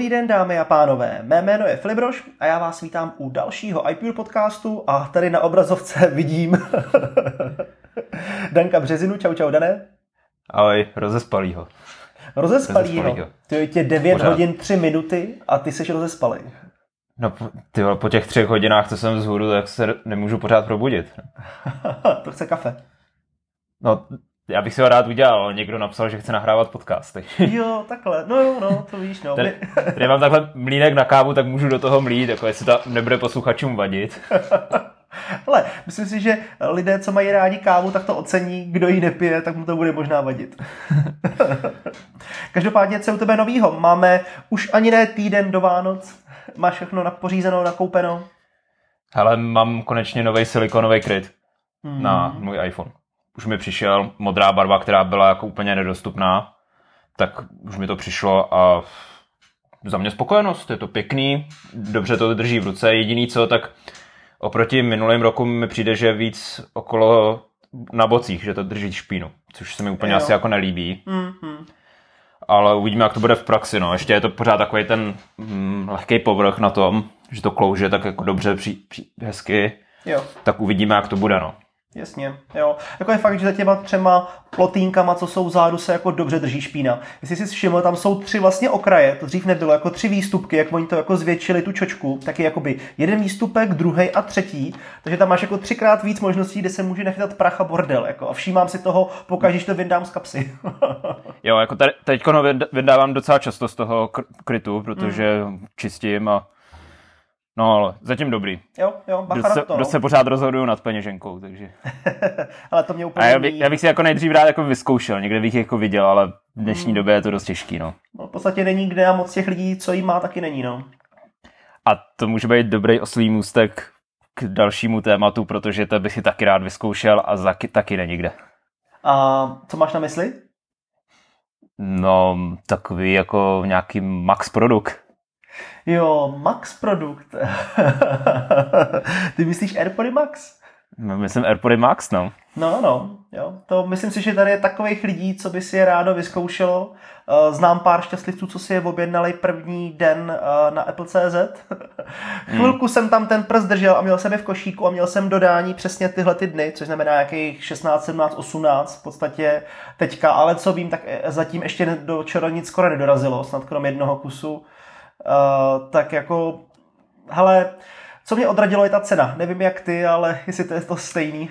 Dobrý den, dámy a pánové. Mé jméno je Filibroš a já vás vítám u dalšího iPure podcastu a tady na obrazovce vidím Danka Březinu. Čau, čau, Dané. Ahoj, rozespalýho. Rozespalýho. rozespalýho. To je tě 9 Pořád. hodin 3 minuty a ty jsi rozespalý. No, ty po těch třech hodinách, co jsem vzhůru, tak se nemůžu pořád probudit. to chce kafe. No, já bych si ho rád udělal, někdo napsal, že chce nahrávat podcasty. jo, takhle, no jo, no, to víš, no. Tady, tady mám takhle mlínek na kávu, tak můžu do toho mlít, jako jestli to nebude posluchačům vadit. Ale myslím si, že lidé, co mají rádi kávu, tak to ocení, kdo ji nepije, tak mu to bude možná vadit. Každopádně, co u tebe novýho? Máme už ani ne týden do Vánoc. Máš všechno pořízeno, nakoupeno? Hele, mám konečně nový silikonový kryt hmm. na můj iPhone už mi přišel modrá barva, která byla jako úplně nedostupná, tak už mi to přišlo a za mě spokojenost, je to pěkný, dobře to drží v ruce, jediný co, tak oproti minulým roku mi přijde, že víc okolo na bocích, že to drží špínu, což se mi úplně jo. asi jako nelíbí. Mm-hmm. Ale uvidíme, jak to bude v praxi. No. Ještě je to pořád takový ten mm, lehký povrch na tom, že to klouže tak jako dobře, při, při, hezky. Jo. Tak uvidíme, jak to bude. No. Jasně, jo. Jako je fakt, že za těma třema plotýnkama, co jsou vzadu, se jako dobře drží špína. Jestli jsi všiml, tam jsou tři vlastně okraje, to dřív nebylo, jako tři výstupky, jak oni to jako zvětšili tu čočku, tak je jakoby jeden výstupek, druhý a třetí, takže tam máš jako třikrát víc možností, kde se může nechytat prach a bordel, jako a všímám si toho, pokaždé, to vyndám z kapsy. jo, jako teď vyndávám docela často z toho krytu, protože mm. čistím a No ale zatím dobrý. Jo, jo, bacha dost, na to. Dost se pořád rozhoduju nad peněženkou, takže... ale to mě úplně... A já, bych, já bych si jako nejdřív rád jako vyzkoušel, někde bych jako viděl, ale v dnešní hmm. době je to dost těžký, no. no. v podstatě není kde a moc těch lidí, co jí má, taky není, no. A to může být dobrý oslý můstek k dalšímu tématu, protože to bych si taky rád vyzkoušel a taky, taky není kde. A co máš na mysli? No, takový jako nějaký max produkt. Jo, Max produkt. Ty myslíš AirPody Max? No, myslím AirPody Max, no. No, no, jo. To myslím si, že tady je takových lidí, co by si je rádo vyzkoušelo. Eh, znám pár šťastlivců, co si je objednali první den eh, na Apple.cz. Chvilku hmm. jsem tam ten prst držel a měl jsem je v košíku a měl jsem dodání přesně tyhle ty dny, což znamená nějakých 16, 17, 18 v podstatě teďka, ale co vím, tak eh, zatím ještě do čero nic skoro nedorazilo, snad krom jednoho kusu. Uh, tak jako, hele, co mě odradilo je ta cena. Nevím jak ty, ale jestli to je to stejný.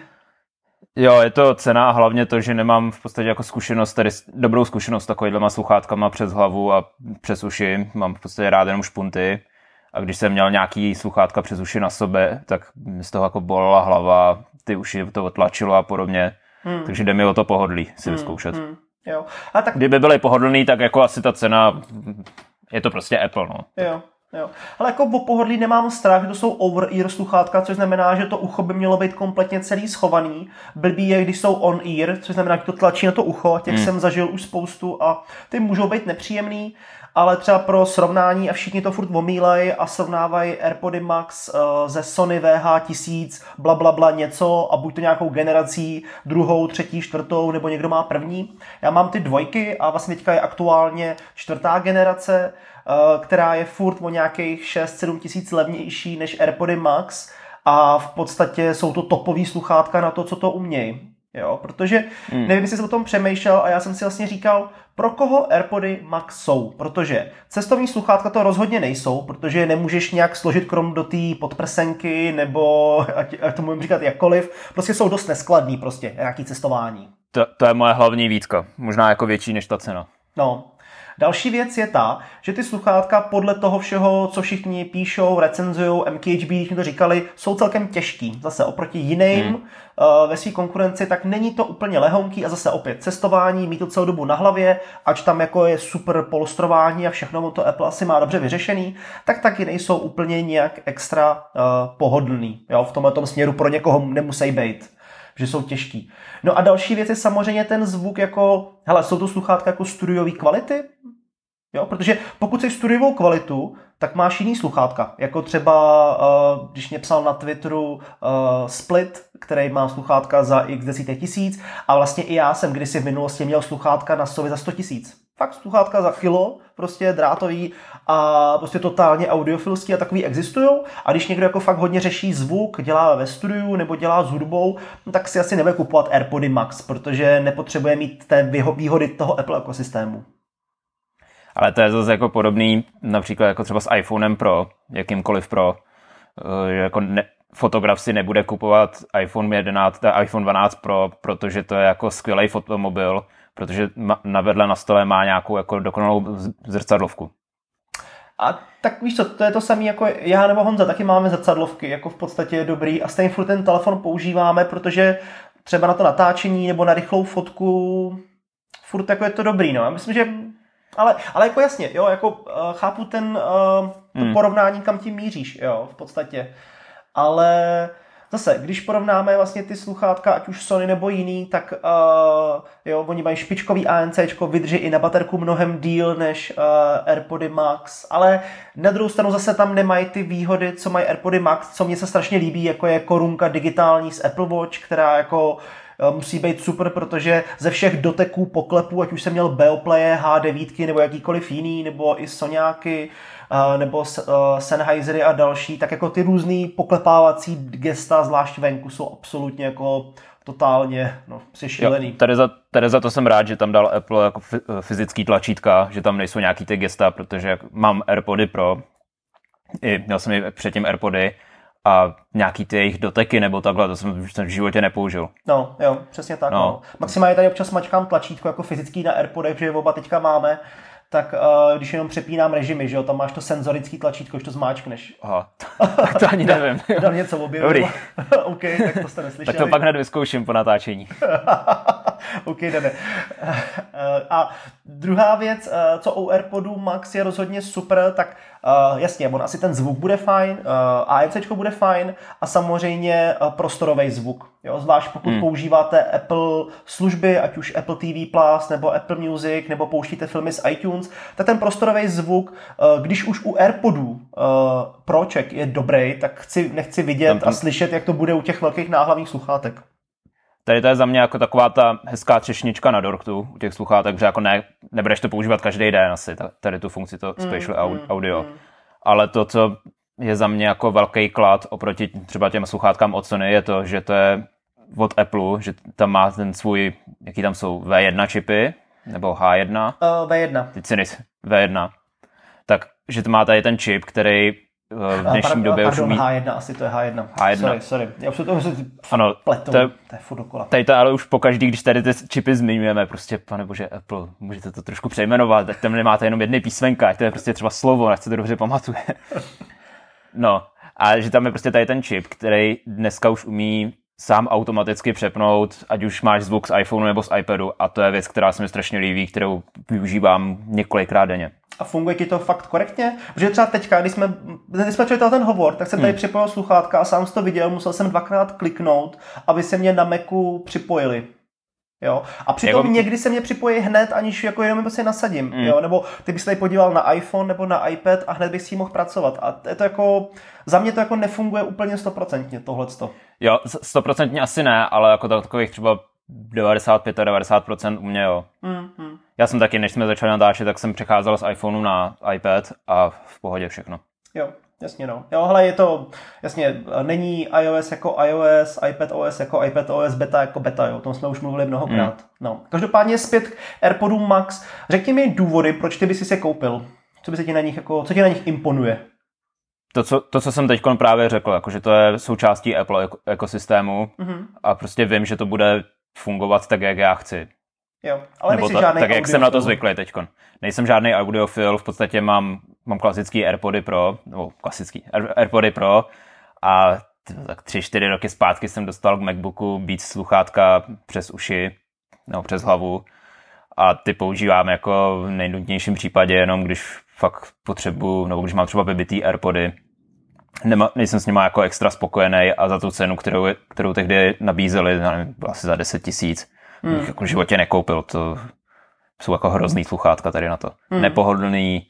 Jo, je to cena a hlavně to, že nemám v podstatě jako zkušenost, tedy dobrou zkušenost s takovýhlema sluchátkama přes hlavu a přes uši. Mám v podstatě rád jenom špunty. A když jsem měl nějaký sluchátka přes uši na sobě, tak mi z toho jako bolela hlava, ty uši to otlačilo a podobně. Hmm. Takže jde mi o to pohodlí si hmm. vyzkoušet. Hmm. Jo. A tak... Kdyby byly pohodlný, tak jako asi ta cena je to prostě Apple, no. Jo. Jo. Ale jako o pohodlí nemám strach, že to jsou over-ear sluchátka, což znamená, že to ucho by mělo být kompletně celý schovaný. Blbý je, když jsou on-ear, což znamená, že to tlačí na to ucho, těch hmm. jsem zažil už spoustu a ty můžou být nepříjemný, ale třeba pro srovnání a všichni to furt omílej a srovnávají AirPody Max uh, ze Sony VH1000, bla, bla, bla něco a buď to nějakou generací, druhou, třetí, čtvrtou, nebo někdo má první. Já mám ty dvojky a vlastně teďka je aktuálně čtvrtá generace, uh, která je furt o nějakých 6-7 tisíc levnější než AirPody Max a v podstatě jsou to topový sluchátka na to, co to umějí. Jo, protože hmm. nevím, jestli jsem o tom přemýšlel a já jsem si vlastně říkal, pro koho AirPody Max jsou, protože cestovní sluchátka to rozhodně nejsou, protože je nemůžeš nějak složit krom do té podprsenky nebo ať, ať to můžeme říkat jakkoliv, prostě jsou dost neskladný prostě, nějaký cestování. To, to je moje hlavní výtka, možná jako větší než ta cena. No, Další věc je ta, že ty sluchátka podle toho všeho, co všichni píšou, recenzují, MKHB, když mi to říkali, jsou celkem těžký. Zase oproti jiným hmm. uh, ve své konkurenci, tak není to úplně lehonký a zase opět cestování, mít to celou dobu na hlavě, ač tam jako je super polstrování a všechno to Apple asi má dobře vyřešený, tak taky nejsou úplně nějak extra uh, pohodlný. Jo, v tomhle směru pro někoho nemusí být že jsou těžký. No a další věc je samozřejmě ten zvuk jako, hele, jsou to sluchátka jako studiové kvality, Jo, protože pokud chceš studiovou kvalitu, tak máš jiný sluchátka. Jako třeba, uh, když mě psal na Twitteru uh, Split, který má sluchátka za x desítek tisíc a vlastně i já jsem kdysi v minulosti měl sluchátka na Sovy za 100 tisíc fakt sluchátka za kilo, prostě drátový a prostě totálně audiofilský a takový existují. A když někdo jako fakt hodně řeší zvuk, dělá ve studiu nebo dělá s hudbou, no tak si asi nebude kupovat AirPody Max, protože nepotřebuje mít té výhody toho Apple ekosystému. Ale to je zase jako podobný například jako třeba s iPhonem Pro, jakýmkoliv Pro, že jako ne, fotograf si nebude kupovat iPhone 11, iPhone 12 Pro, protože to je jako skvělý fotomobil, protože na vedle na stole má nějakou jako dokonalou zrcadlovku. A tak víš co, to je to samé jako já nebo Honza, taky máme zrcadlovky, jako v podstatě je dobrý a stejně furt ten telefon používáme, protože třeba na to natáčení nebo na rychlou fotku furt jako je to dobrý, no. Já myslím, že ale, ale jako jasně, jo, jako uh, chápu ten uh, to hmm. porovnání, kam tím míříš, jo, v podstatě. Ale zase, když porovnáme vlastně ty sluchátka, ať už Sony nebo jiný, tak uh, jo, oni mají špičkový ANC, vydrží i na baterku mnohem díl než uh, AirPody Max, ale na druhou stranu zase tam nemají ty výhody, co mají AirPody Max, co mě se strašně líbí, jako je korunka digitální z Apple Watch, která jako musí být super, protože ze všech doteků poklepů, ať už jsem měl Beoplaye, H9 nebo jakýkoliv jiný, nebo i Soňáky, nebo Sennheisery a další, tak jako ty různý poklepávací gesta, zvlášť venku, jsou absolutně jako totálně no, si šílený. Jo, tady, za, tady za to jsem rád, že tam dal Apple jako fyzický tlačítka, že tam nejsou nějaký ty gesta, protože mám AirPody Pro, i, měl jsem i předtím AirPody a nějaký ty jejich doteky nebo takhle, to jsem, jsem v životě nepoužil. No, jo, přesně tak. No. No. Maximálně tady občas mačkám tlačítko jako fyzický na AirPodech, protože oba teďka máme, tak uh, když jenom přepínám režimy, že jo, tam máš to senzorický tlačítko, už to zmáčkneš. Aha, tak to ani nevím. Dal něco objevil. Dobrý. OK, tak to jste neslyšeli. tak to pak hned vyzkouším po natáčení. OK, jdeme. A druhá věc, eh, co u AirPodu Max je rozhodně super, tak Uh, jasně, on asi ten zvuk bude fajn, uh, ANC bude fajn a samozřejmě uh, prostorový zvuk. Jo? Zvlášť pokud hmm. používáte Apple služby, ať už Apple TV Plus nebo Apple Music, nebo pouštíte filmy z iTunes, tak ten prostorový zvuk, uh, když už u AirPodů uh, Proček je dobrý, tak chci, nechci vidět tam, tam... a slyšet, jak to bude u těch velkých náhlavních sluchátek. Tady to je za mě jako taková ta hezká třešnička na dorktu u těch sluchátek, že jako ne, nebudeš to používat každý den asi, tady tu funkci to mm, spatial mm, audio. Mm. Ale to, co je za mě jako velký klad oproti třeba těm sluchátkám od Sony, je to, že to je od Apple, že tam má ten svůj, jaký tam jsou V1 čipy, nebo H1? Uh, V1. Teď si V1. Tak, že to má tady ten čip, který v dnešní době pardon, už umí... H1, asi to je H1. H1. Sorry, sorry. Já už to, to ano, pletou. To je, to je furt dokola. Tady to ale už pokaždý, když tady ty čipy zmiňujeme, prostě, pane bože, Apple, můžete to trošku přejmenovat, tak tam nemáte jenom jedny písmenka, to je prostě třeba slovo, ať se to dobře pamatuje. no, a že tam je prostě tady ten čip, který dneska už umí sám automaticky přepnout, ať už máš zvuk z iPhoneu nebo z iPadu a to je věc, která se mi strašně líbí, kterou využívám několikrát denně. A funguje ti to fakt korektně? Protože třeba teďka, když jsme, když jsme četli ten hovor, tak jsem tady hmm. připojil sluchátka a sám jsem to viděl, musel jsem dvakrát kliknout, aby se mě na Macu připojili. Jo? A přitom jako... někdy se mě připojí hned, aniž jako jenom prostě nasadím. Mm. Jo? Nebo ty bys tady podíval na iPhone nebo na iPad a hned bych si mohl pracovat. A je to jako, za mě to jako nefunguje úplně stoprocentně tohleto. Jo, stoprocentně asi ne, ale jako takových třeba 95-90% u mě jo. Mm, mm. Já jsem taky, než jsme začali natáčet, tak jsem přecházel z iPhoneu na iPad a v pohodě všechno. Jo, jasně no. Jo, hele, je to, jasně, není iOS jako iOS, iPad OS jako iPad OS, beta jako beta, jo, o tom jsme už mluvili mnohokrát. Mm. No. Každopádně zpět k AirPodům Max. Řekni mi důvody, proč ty bys si je koupil. Co by se ti na nich, jako, co ti na nich imponuje? to, co, to, co jsem teď právě řekl, jako, že to je součástí Apple ekosystému mm-hmm. a prostě vím, že to bude fungovat tak, jak já chci. Jo, ale Nebo ta, žádný tak, jak jsem na to zvyklý teď. Nejsem žádný audiofil, v podstatě mám, mám klasický AirPody Pro, nebo klasický AirPody Pro a tak tři, čtyři roky zpátky jsem dostal k MacBooku být sluchátka přes uši, nebo přes hlavu a ty používám jako v nejnutnějším případě jenom když fakt potřebuju, nebo když mám třeba vybitý AirPody, Nema, nejsem s nima jako extra spokojený a za tu cenu, kterou, kterou tehdy nabízeli, nevím, asi za 10 tisíc, hmm. bych jako v životě nekoupil. To jsou jako hrozný sluchátka tady na to. Hmm. Nepohodlný,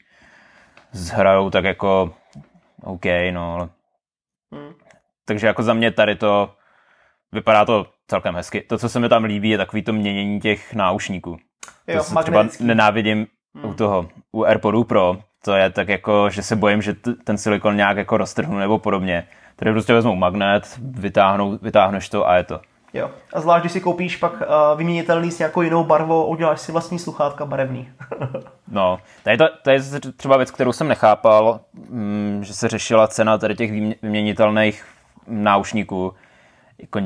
zhrajou tak jako OK, no ale... Hmm. Takže jako za mě tady to vypadá to celkem hezky. To, co se mi tam líbí, je takový to měnění těch náušníků. Jo, to třeba nenávidím hmm. u toho, u AirPodu Pro, to je tak jako, že se bojím, že t- ten silikon nějak jako roztrhnu nebo podobně. Tady prostě vezmou magnet, vytáhnou, vytáhneš to a je to. Jo. A zvlášť, když si koupíš pak uh, vyměnitelný s nějakou jinou barvou, uděláš si vlastní sluchátka barevný. no, tady to, to je třeba věc, kterou jsem nechápal, mm, že se řešila cena tady těch vyměnitelných náušníků. Jako,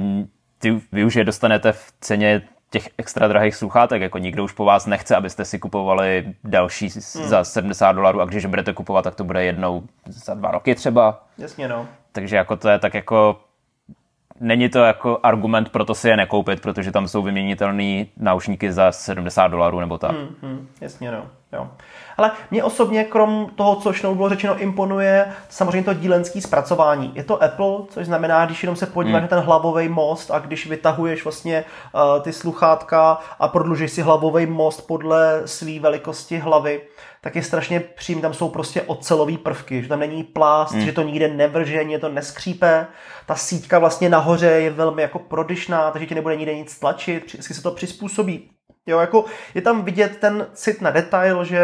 ty, vy už je dostanete v ceně těch extra drahých sluchátek, jako nikdo už po vás nechce, abyste si kupovali další hmm. za 70 dolarů a když budete kupovat, tak to bude jednou za dva roky třeba. Jasně, no. Takže jako to je tak jako není to jako argument pro to si je nekoupit, protože tam jsou vyměnitelné náušníky za 70 dolarů nebo tak. Hmm, hmm, jasně, no. Jo. Ale mě osobně, krom toho, co už bylo řečeno, imponuje samozřejmě to dílenský zpracování. Je to Apple, což znamená, když jenom se podíváš hmm. na ten hlavový most a když vytahuješ vlastně uh, ty sluchátka a prodlužíš si hlavový most podle své velikosti hlavy, tak je strašně příjemný, tam jsou prostě ocelové prvky, že tam není plást, hmm. že to nikde nevrže, že to neskřípe. Ta síťka vlastně nahoře je velmi jako prodyšná, takže ti nebude nikde nic tlačit, vždycky se to přizpůsobí. Jo, jako je tam vidět ten cit na detail, že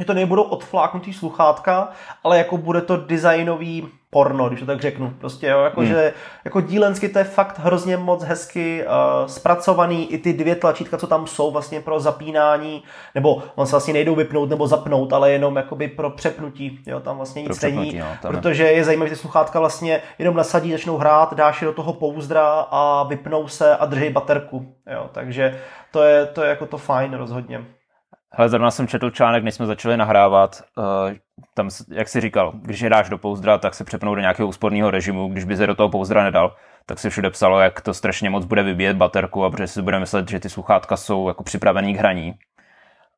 že to nebudou odfláknutý sluchátka, ale jako bude to designový porno, když to tak řeknu. Prostě, jo, jako, hmm. že, jako dílensky to je fakt hrozně moc hezky uh, zpracovaný, i ty dvě tlačítka, co tam jsou vlastně pro zapínání, nebo on se vlastně nejdou vypnout nebo zapnout, ale jenom jakoby pro přepnutí, jo, tam vlastně nic není, no, protože je zajímavé, že ty sluchátka vlastně jenom nasadí, začnou hrát, dáš je do toho pouzdra a vypnou se a drží baterku, jo, takže to je, to je jako to fajn rozhodně. Hele, zrovna jsem četl článek, než jsme začali nahrávat. Uh, tam, jak jsi říkal, když je dáš do pouzdra, tak se přepnou do nějakého úsporného režimu. Když by se do toho pouzdra nedal, tak se všude psalo, jak to strašně moc bude vybíjet baterku a protože si bude myslet, že ty sluchátka jsou jako připravený k hraní.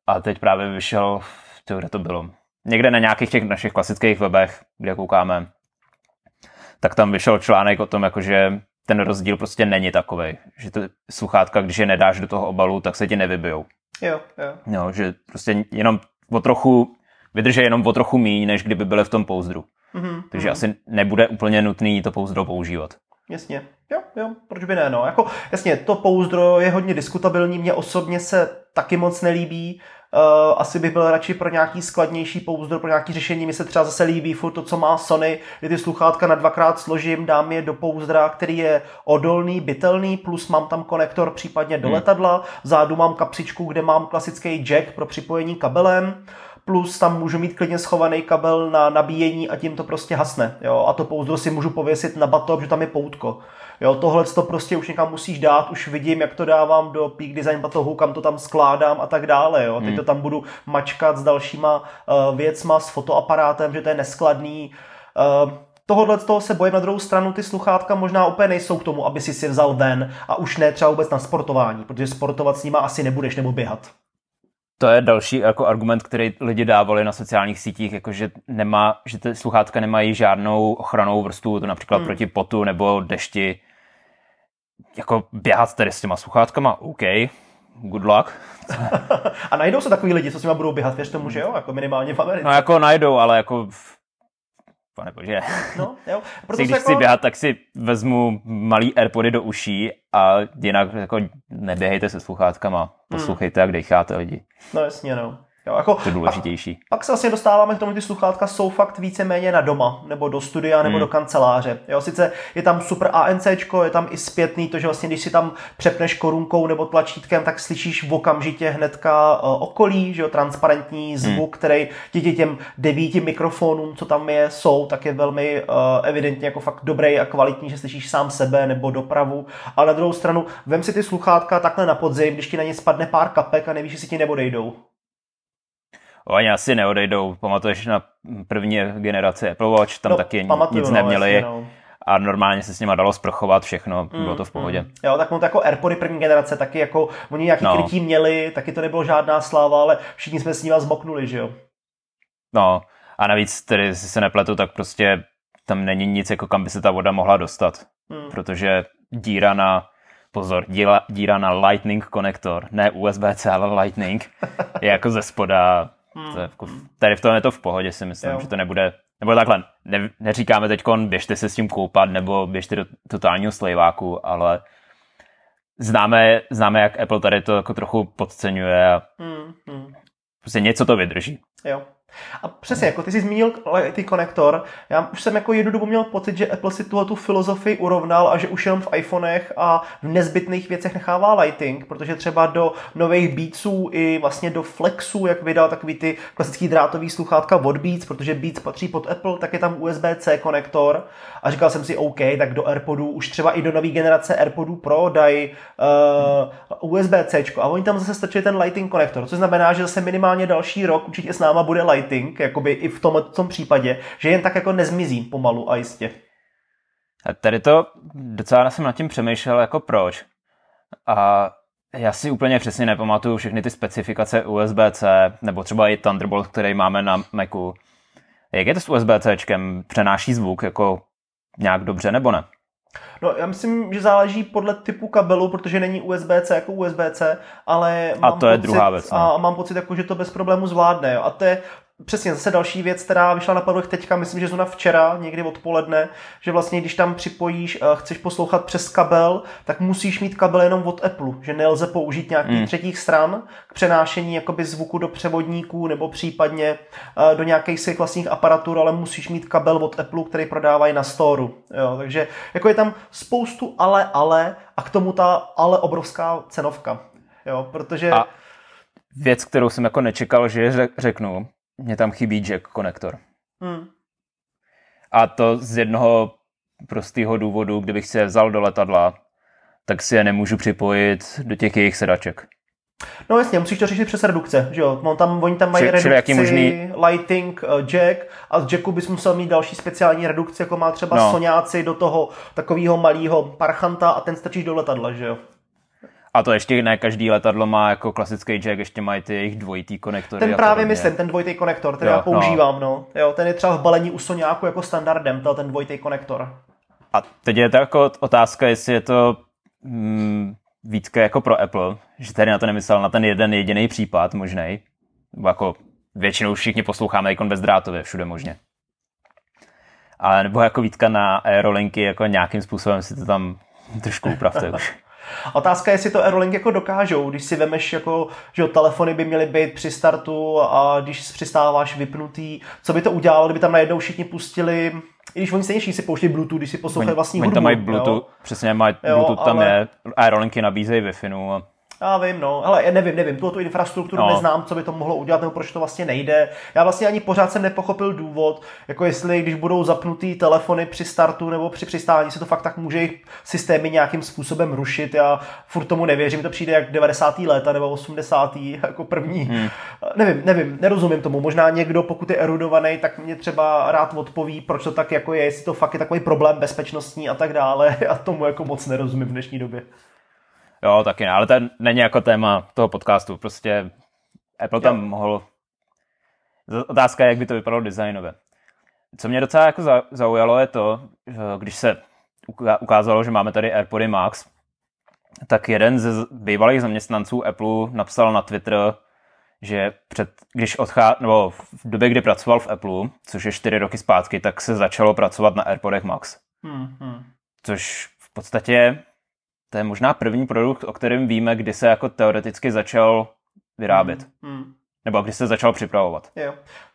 A teď právě vyšel, to, kde to bylo, někde na nějakých těch našich klasických webech, kde koukáme, tak tam vyšel článek o tom, jakože ten rozdíl prostě není takový, že ty sluchátka, když je nedáš do toho obalu, tak se ti nevybijou. Jo, jo. No, že prostě jenom o trochu, vydrží jenom o trochu míň, než kdyby byly v tom pouzdru. Mm-hmm, Takže mm-hmm. asi nebude úplně nutný to pouzdro používat. Jasně, jo, jo, proč by ne, no. Jako, jasně, to pouzdro je hodně diskutabilní, mně osobně se taky moc nelíbí, Uh, asi bych byl radši pro nějaký skladnější pouzdro, pro nějaký řešení. Mi se třeba zase líbí furt to, co má Sony, kdy ty sluchátka na dvakrát složím, dám je do pouzdra, který je odolný, bytelný, plus mám tam konektor případně do hmm. letadla. Vzadu mám kapsičku, kde mám klasický jack pro připojení kabelem plus tam můžu mít klidně schovaný kabel na nabíjení a tím to prostě hasne. Jo? A to pouzdro si můžu pověsit na bato, že tam je poutko. Jo, tohle to prostě už někam musíš dát, už vidím, jak to dávám do Peak Design batohu, kam to tam skládám a tak dále. Jo. Teď hmm. to tam budu mačkat s dalšíma uh, věcma, s fotoaparátem, že to je neskladný. Uh, tohohle z toho se bojím na druhou stranu, ty sluchátka možná úplně nejsou k tomu, aby si si vzal ven a už ne třeba vůbec na sportování, protože sportovat s nima asi nebudeš nebo běhat. To je další jako argument, který lidi dávali na sociálních sítích, jako že, nemá, že ty sluchátka nemají žádnou ochranou vrstvu, to například hmm. proti potu nebo dešti. Jako běhat tady s těma sluchátkama, OK, good luck. A najdou se takový lidi, co s nima budou běhat, věř tomu, že jo, jako minimálně v Americe. No jako najdou, ale jako pane bože. No, jo. Proto když jako... chci běhat, tak si vezmu malý Airpody do uší a jinak jako neběhejte se sluchátkama. Poslouchejte, hmm. jak decháte lidi. No jasně, no. Jo, jako, to je důležitější. A pak se vlastně dostáváme k tomu, že ty sluchátka jsou fakt víceméně na doma, nebo do studia, nebo hmm. do kanceláře. Jo, sice je tam super ANC, je tam i zpětný, to, že vlastně když si tam přepneš korunkou nebo tlačítkem, tak slyšíš v okamžitě hnedka uh, okolí, že jo, transparentní zvuk, hmm. který díky těm devíti mikrofonům, co tam je, jsou, tak je velmi uh, evidentně jako fakt dobrý a kvalitní, že slyšíš sám sebe nebo dopravu. Ale na druhou stranu, vem si ty sluchátka takhle na podzim, když ti na ně spadne pár kapek a nevíš, jestli ti neodejdou. Oni asi neodejdou. Pamatuješ na první generaci Apple Watch, tam no, taky pamatuju, nic no, neměli. Jasně, no. A normálně se s nima dalo sprchovat všechno, mm, bylo to v pohodě. Mm. Jo, tak to jako Airpody první generace, taky jako oni nějaký no. krytí měli, taky to nebylo žádná sláva, ale všichni jsme s nimi zmoknuli, že jo? No, a navíc tedy, jestli se nepletu, tak prostě tam není nic, jako kam by se ta voda mohla dostat. Mm. Protože díra na pozor, díra, díra na Lightning konektor, ne USB-C, ale Lightning, je jako ze spoda Hmm. To je jako, tady v tom je to v pohodě, si myslím, jo. že to nebude, nebo takhle, ne, neříkáme teď, běžte se s tím koupat, nebo běžte do totálního slejváku, ale známe, známe, jak Apple tady to jako trochu podceňuje a hmm, hmm. prostě něco to vydrží. Jo. A přesně, jako ty jsi zmínil ty konektor, já už jsem jako jednu dobu měl pocit, že Apple si tuhle tu filozofii urovnal a že už jenom v iPhonech a v nezbytných věcech nechává lighting, protože třeba do nových Beatsů i vlastně do Flexů, jak vydal takový ty klasický drátový sluchátka od Beats, protože Beats patří pod Apple, tak je tam USB-C konektor. A říkal jsem si OK, tak do AirPodů už třeba i do nové generace AirPodů Pro dají uh, USB-C a oni tam zase stačí ten lighting konektor, což znamená, že zase minimálně další rok určitě s náma bude lighting lighting, jakoby i v tom, tom případě, že jen tak jako nezmizí pomalu a jistě. A tady to docela jsem nad tím přemýšlel, jako proč. A já si úplně přesně nepamatuju všechny ty specifikace USB-C, nebo třeba i Thunderbolt, který máme na Macu. Jak je to s USB-Cčkem? Přenáší zvuk jako nějak dobře nebo ne? No, já myslím, že záleží podle typu kabelu, protože není USB-C jako USB-C, ale a to je pocit, druhá věc. No. A mám pocit, jako, že to bez problému zvládne. Jo. A to je Přesně, zase další věc, která vyšla na Pavlech teďka, myslím, že zrovna včera, někdy odpoledne, že vlastně když tam připojíš, uh, chceš poslouchat přes kabel, tak musíš mít kabel jenom od Apple, že nelze použít nějakých hmm. třetích stran k přenášení jakoby zvuku do převodníků nebo případně uh, do nějakých svých vlastních aparatur, ale musíš mít kabel od Apple, který prodávají na storu. Jo, takže jako je tam spoustu ale, ale a k tomu ta ale obrovská cenovka. Jo, protože... A věc, kterou jsem jako nečekal, že řeknu, mně tam chybí jack konektor. Hmm. A to z jednoho prostého důvodu, kdybych si je vzal do letadla, tak si je nemůžu připojit do těch jejich sedaček. No jasně, musíš to řešit přes redukce, že jo? On tam, oni tam mají Či, redukci, možný... lighting, uh, jack a z jacku bys musel mít další speciální redukci, jako má třeba no. Soňáci do toho takového malého parchanta a ten strčíš do letadla, že jo? A to ještě ne každý letadlo má jako klasický jack, ještě mají ty jejich dvojitý konektory. Ten právě myslím, ten dvojitý konektor, který jo, já používám, no. no. Jo, ten je třeba v balení u Soňáku jako standardem, to ten dvojitý konektor. A teď je to jako otázka, jestli je to mm, vícka jako pro Apple, že tady na to nemyslel na ten jeden jediný případ možný, jako většinou všichni posloucháme ikon bezdrátově, všude možně. Ale nebo jako vítka na aerolinky, jako nějakým způsobem si to tam trošku upravte už. Otázka je, jestli to Aerolink jako dokážou, když si vemeš, jako, že telefony by měly být při startu a když přistáváš vypnutý, co by to udělalo, kdyby tam najednou všichni pustili i když oni stejně si pouští Bluetooth, když si poslouchají vlastní hudbu. Oni tam mají Bluetooth, jo? přesně mají Bluetooth jo, tam ale... je, Aerolinky nabízejí Wi-Fi, a já vím, no, ale nevím, nevím, tuto infrastrukturu no. neznám, co by to mohlo udělat, nebo proč to vlastně nejde. Já vlastně ani pořád jsem nepochopil důvod, jako jestli, když budou zapnutý telefony při startu nebo při přistání, se to fakt tak může jejich systémy nějakým způsobem rušit. Já furt tomu nevěřím, to přijde jak 90. léta nebo 80. jako první. Hmm. Nevím, nevím, nerozumím tomu. Možná někdo, pokud je erudovaný, tak mě třeba rád odpoví, proč to tak jako je, jestli to fakt je takový problém bezpečnostní a tak dále. Já tomu jako moc nerozumím v dnešní době. Jo, taky ne, ale to není jako téma toho podcastu. Prostě Apple tam jo. mohl... Otázka je, jak by to vypadalo designově. Co mě docela jako zaujalo je to, že když se ukázalo, že máme tady AirPody Max, tak jeden z bývalých zaměstnanců Apple napsal na Twitter, že před, když odchá, nebo v době, kdy pracoval v Apple, což je čtyři roky zpátky, tak se začalo pracovat na AirPodech Max. Hmm, hmm. Což v podstatě to je možná první produkt, o kterém víme, kdy se jako teoreticky začal vyrábět. Hmm. Hmm. Nebo kdy se začal připravovat. Jo.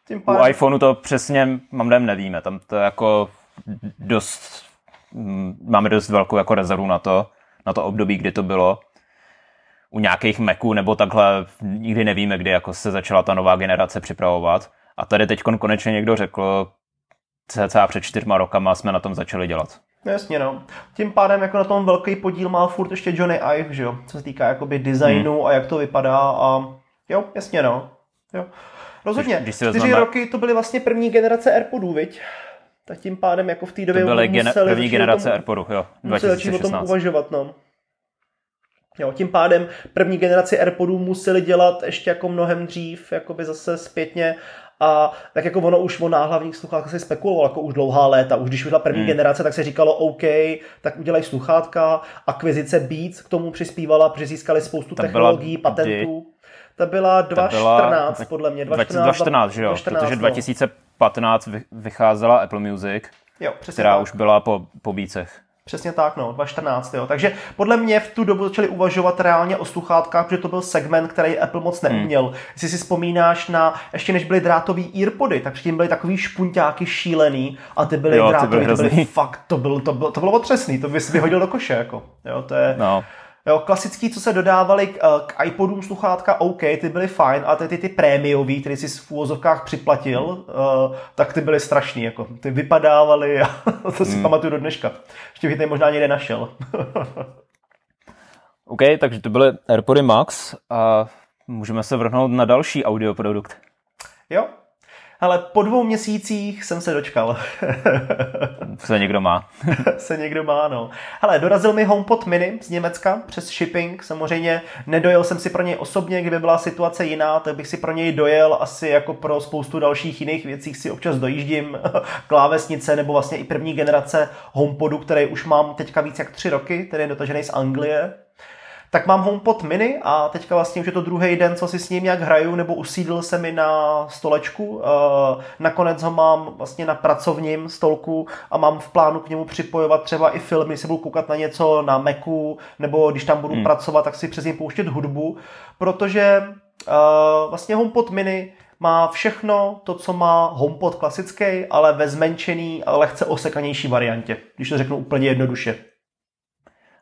Tím pádem... U iPhoneu to přesně, mám nevíme. Tam to jako dost, mm, máme dost velkou jako rezervu na to, na to období, kdy to bylo. U nějakých Maců nebo takhle nikdy nevíme, kdy jako se začala ta nová generace připravovat. A tady teď konečně někdo řekl, cca před čtyřma rokama jsme na tom začali dělat. No jasně, no. Tím pádem jako na tom velký podíl má furt ještě Johnny Ive, že jo, co se týká jakoby designu hmm. a jak to vypadá a jo, jasně, no. Jo. Rozhodně, když, když čtyři vezmeme... roky to byly vlastně první generace AirPodů, viď? Tak tím pádem jako v té době to byly gene- první generace tom, AirPodů, jo, 2016. o tom uvažovat, no. Jo, tím pádem první generaci AirPodů museli dělat ještě jako mnohem dřív, jakoby zase zpětně a tak jako ono už o náhlavních sluchátkách se spekulovalo jako už dlouhá léta. Už když byla první hmm. generace, tak se říkalo OK, tak udělají sluchátka. Akvizice Beats k tomu přispívala, protože získali spoustu Ta technologií, patentů. Ta byla 2014 byla, podle mě. 2014, 2014 že jo? 2014, protože 2015 no. vycházela Apple Music, jo, která tak. už byla po, po bícech. Přesně tak, no, 2014, jo. Takže podle mě v tu dobu začali uvažovat reálně o sluchátkách, protože to byl segment, který Apple moc neuměl. Hmm. Jestli si vzpomínáš na, ještě než byly drátový earpody, tak předtím byly takový špunťáky šílený a ty byly jo, drátový, ty byly, to byly fakt, to, byl, to, bylo, to bylo otřesný, to bys vyhodil do koše, jako. Jo, to je... No. Jo, klasický, co se dodávali k, eh, k iPodům sluchátka, OK, ty byly fajn, ale ty, ty, ty prémiový, který si v úvozovkách připlatil, uh, tak ty byly strašný, jako ty vypadávaly a to si hmm. pamatuju do dneška. Ještě bych možná někde našel. OK, takže to byly AirPody Max a můžeme se vrhnout na další audio produkt. Jo, ale po dvou měsících jsem se dočkal. se někdo má. se někdo má, no. Hele, dorazil mi HomePod mini z Německa přes shipping. Samozřejmě nedojel jsem si pro něj osobně, kdyby byla situace jiná, tak bych si pro něj dojel asi jako pro spoustu dalších jiných věcí si občas dojíždím. Klávesnice nebo vlastně i první generace HomePodu, který už mám teďka víc jak tři roky, který je dotažený z Anglie tak mám HomePod mini a teďka vlastně už je to druhý den, co si s ním nějak hraju, nebo usídl se mi na stolečku. Eh, nakonec ho mám vlastně na pracovním stolku a mám v plánu k němu připojovat třeba i filmy, se budu koukat na něco na Macu, nebo když tam budu hmm. pracovat, tak si přes něj pouštět hudbu, protože uh, vlastně HomePod mini má všechno to, co má HomePod klasický, ale ve zmenšený a lehce osekanější variantě, když to řeknu úplně jednoduše.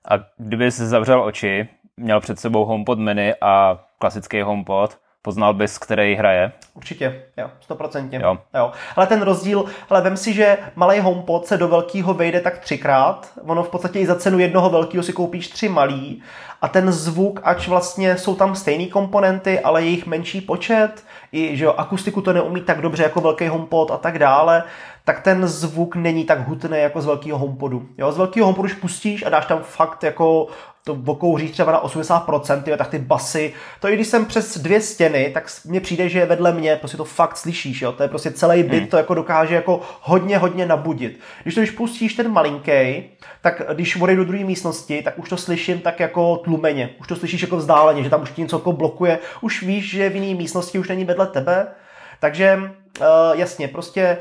A kdyby se zavřel oči, měl před sebou HomePod mini a klasický HomePod, poznal bys, který hraje? Určitě, jo, stoprocentně. Jo. jo. Ale ten rozdíl, ale vem si, že malý HomePod se do velkého vejde tak třikrát, ono v podstatě i za cenu jednoho velkého si koupíš tři malý a ten zvuk, ač vlastně jsou tam stejné komponenty, ale jejich menší počet, i že jo, akustiku to neumí tak dobře jako velký HomePod a tak dále, tak ten zvuk není tak hutný jako z velkého HomePodu. Jo, z velkého HomePodu, když pustíš a dáš tam fakt jako to vokouří třeba na 80%, tyjo, tak ty basy, to i když jsem přes dvě stěny, tak mně přijde, že je vedle mě, prostě to fakt slyšíš, jo, to je prostě celý byt, hmm. to jako dokáže jako hodně, hodně nabudit. Když to když pustíš ten malinký, tak když odejdu do druhé místnosti, tak už to slyším tak jako tlumeně, už to slyšíš jako vzdáleně, že tam už ti něco jako blokuje, už víš, že v jiné místnosti už není vedle tebe, takže uh, jasně, prostě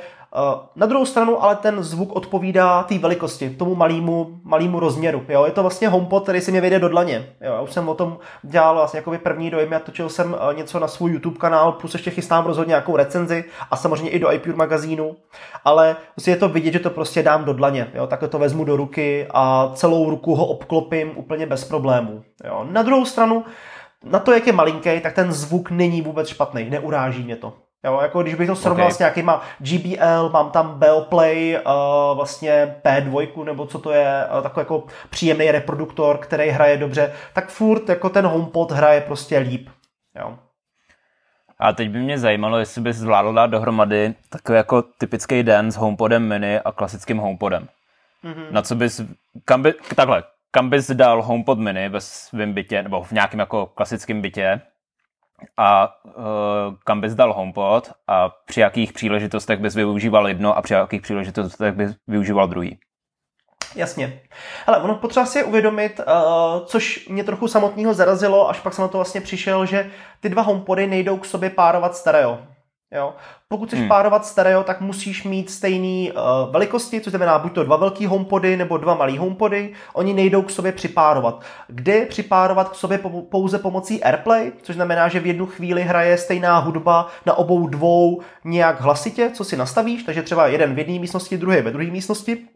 na druhou stranu ale ten zvuk odpovídá té velikosti, tomu malému, malému rozměru. Jo? Je to vlastně HomePod, který si mě vejde do dlaně. Jo? Já už jsem o tom dělal vlastně jako první dojem, já točil jsem eh, něco na svůj YouTube kanál, plus ještě chystám rozhodně nějakou recenzi a samozřejmě i do iPure magazínu, ale prostě je to vidět, že to prostě dám do dlaně. Jo? Takhle to vezmu do ruky a celou ruku ho obklopím úplně bez problémů. Na druhou stranu, na to, jak je malinký, tak ten zvuk není vůbec špatný, neuráží mě to. Jo, jako když bych to srovnal okay. s nějakýma GBL, mám tam Bellplay, uh, vlastně P2, nebo co to je, uh, takový jako příjemný reproduktor, který hraje dobře, tak furt jako ten HomePod hraje prostě líp. Jo. A teď by mě zajímalo, jestli bys zvládl dát dohromady takový jako typický den s HomePodem mini a klasickým HomePodem. Mm-hmm. Na co bys, kam by, takhle, kam bys dal HomePod mini ve svém bytě, nebo v nějakém jako klasickém bytě a uh, kam bys dal HomePod a při jakých příležitostech bys využíval jedno a při jakých příležitostech bys využíval druhý. Jasně. Ale ono potřeba si uvědomit, uh, což mě trochu samotného zarazilo, až pak jsem na to vlastně přišel, že ty dva HomePody nejdou k sobě párovat stereo. Jo. Pokud chceš hmm. párovat stereo, tak musíš mít stejné uh, velikosti, což znamená buď to dva velký homepody nebo dva malý homepody. Oni nejdou k sobě připárovat. Kde připárovat k sobě pouze pomocí AirPlay, což znamená, že v jednu chvíli hraje stejná hudba na obou dvou nějak hlasitě, co si nastavíš, takže třeba jeden v jedné místnosti, druhý ve druhé místnosti.